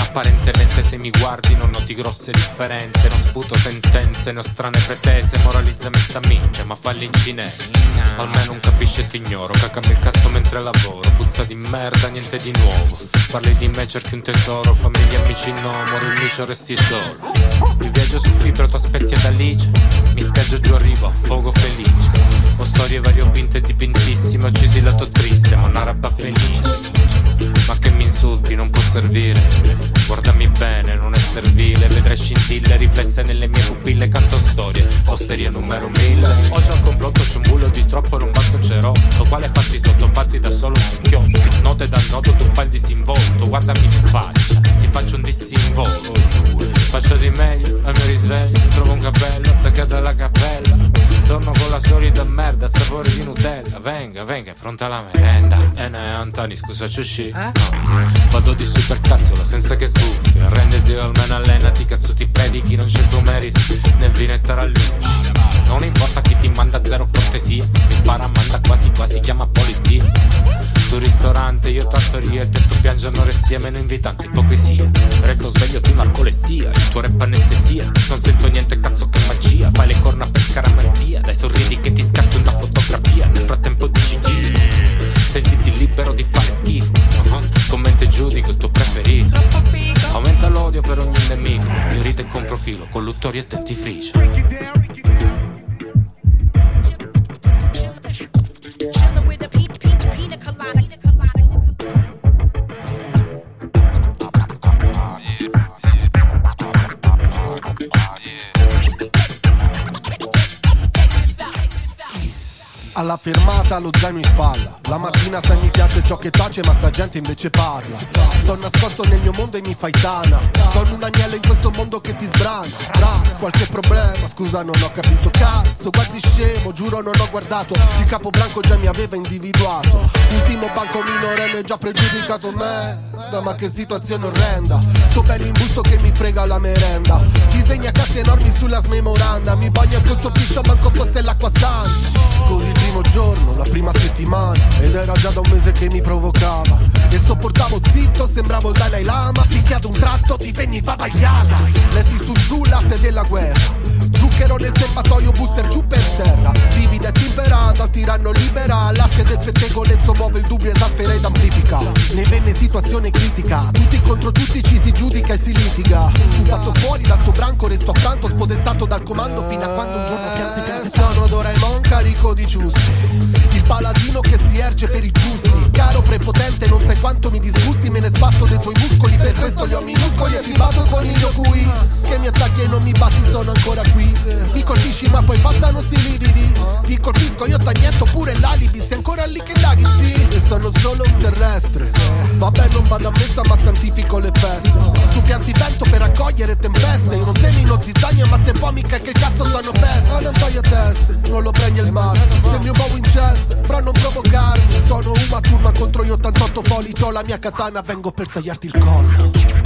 Apparentemente se mi guardi non noti grosse differenze Non sputo sentenze, ne ho strane pretese Moralizza me sta minchia, ma falli in cinese. Almeno non capisce e ti ignoro Cacami il cazzo mentre lavoro Puzza di merda, niente di nuovo. Parli di me, cerchi un tesoro Famiglia, amici no, muori il micio, resti solo. Mi viaggio su fibra, tu aspetti ad Alice servire. Guardami bene, non è servile. Vedrai scintille riflesse nelle mie pupille. Canto storie, osteria numero mille. Oggi al complotto c'è un bullo di troppo Non basta un cerotto. Quale fatti sotto, fatti da solo un chiotto? Note dal nodo, tu fai il disinvolto. Guardami in faccia, ti faccio un disinvolto. Faccio di meglio, al mio risveglio Trovo un cappello attaccato alla cappella Torno con la solita merda, sapore di Nutella. Venga, venga, è pronta la merenda. E ne Antani, scusa ci uscì eh? Vado di super cazzola senza che sbuffi. Arrenditi almeno allenati, cazzo ti predichi Non c'è tuo merito, né vinetta ralluci Non importa chi ti manda zero cortesia. Mi para manda quasi quasi chiama polizia Tu ristorante, io trattoria Il tetto piange anoressia, meno invitante ipocrisia. Resto sveglio, tu narcolessia Il tuo rap anestesia. Non sento niente, cazzo che magia Fai le corna per scaramanzia. Dai sorridi che ti scatto una fotografia Nel frattempo dici Sentiti libero di fare schifo uh-huh. Commenta e giudico il tuo preferito. Aumenta l'odio per ogni nemico. Io rido e con profilo, colluttori e dentifricio Alla fermata lo zaino in spalla. La mattina sai mi piace ciò che tace ma sta gente invece parla. Sto nascosto nel mio mondo e mi fai tana. Sono un agnello in questo mondo che ti sbrana. Tra qualche problema, scusa non ho capito Cazzo, guardi scemo, giuro non ho guardato. Il capo branco già mi aveva individuato. Ultimo banco minorenne già pregiudicato me. Ma che situazione orrenda. Sto bello in busto che mi frega la merenda. Disegna cazzi enormi sulla smemoranda. Mi bagno col suo piscio manco fosse l'acqua primo giorno, la prima settimana Ed era già da un mese che mi provocava. E sopportavo zitto, sembravo il Dalai Lama Finché ad un tratto divenni Baba Yaga Lessi su giù l'arte della guerra Zucchero nel serbatoio, booster giù per terra. Divide timperata, tiranno libera L'arte del pettegolezzo muove il dubbio, esaspera ed amplifica. Ne venne situazione critica Tutti contro tutti ci si giudica e si litiga. Fu fatto fuori dal suo branco, resto accanto Spodestato dal comando fino a quando di giusti. Il paladino che si erge per i giusti. Caro prepotente, non sai quanto mi disgusti Me ne sbatto dei tuoi muscoli, per questo li ho minuscoli E ti batto con il mio qui Che mi attacchi e non mi batti, sono ancora qui. Mi colpisci ma poi passano sti lividi. Ti colpisco, io t'annietto pure l'alibi. Sei ancora lì che indaghi, sì. E sono solo un terrestre. Vabbè non vado a messa ma santifico le feste. Tu pianti vento per raccogliere tempeste mica che cazzo sono peste. Ma non taglio teste, non lo prendi il mare Sembri un po' Winchester, però non provocarmi. Sono una turma contro gli 88 pollici Ho la mia katana, vengo per tagliarti il collo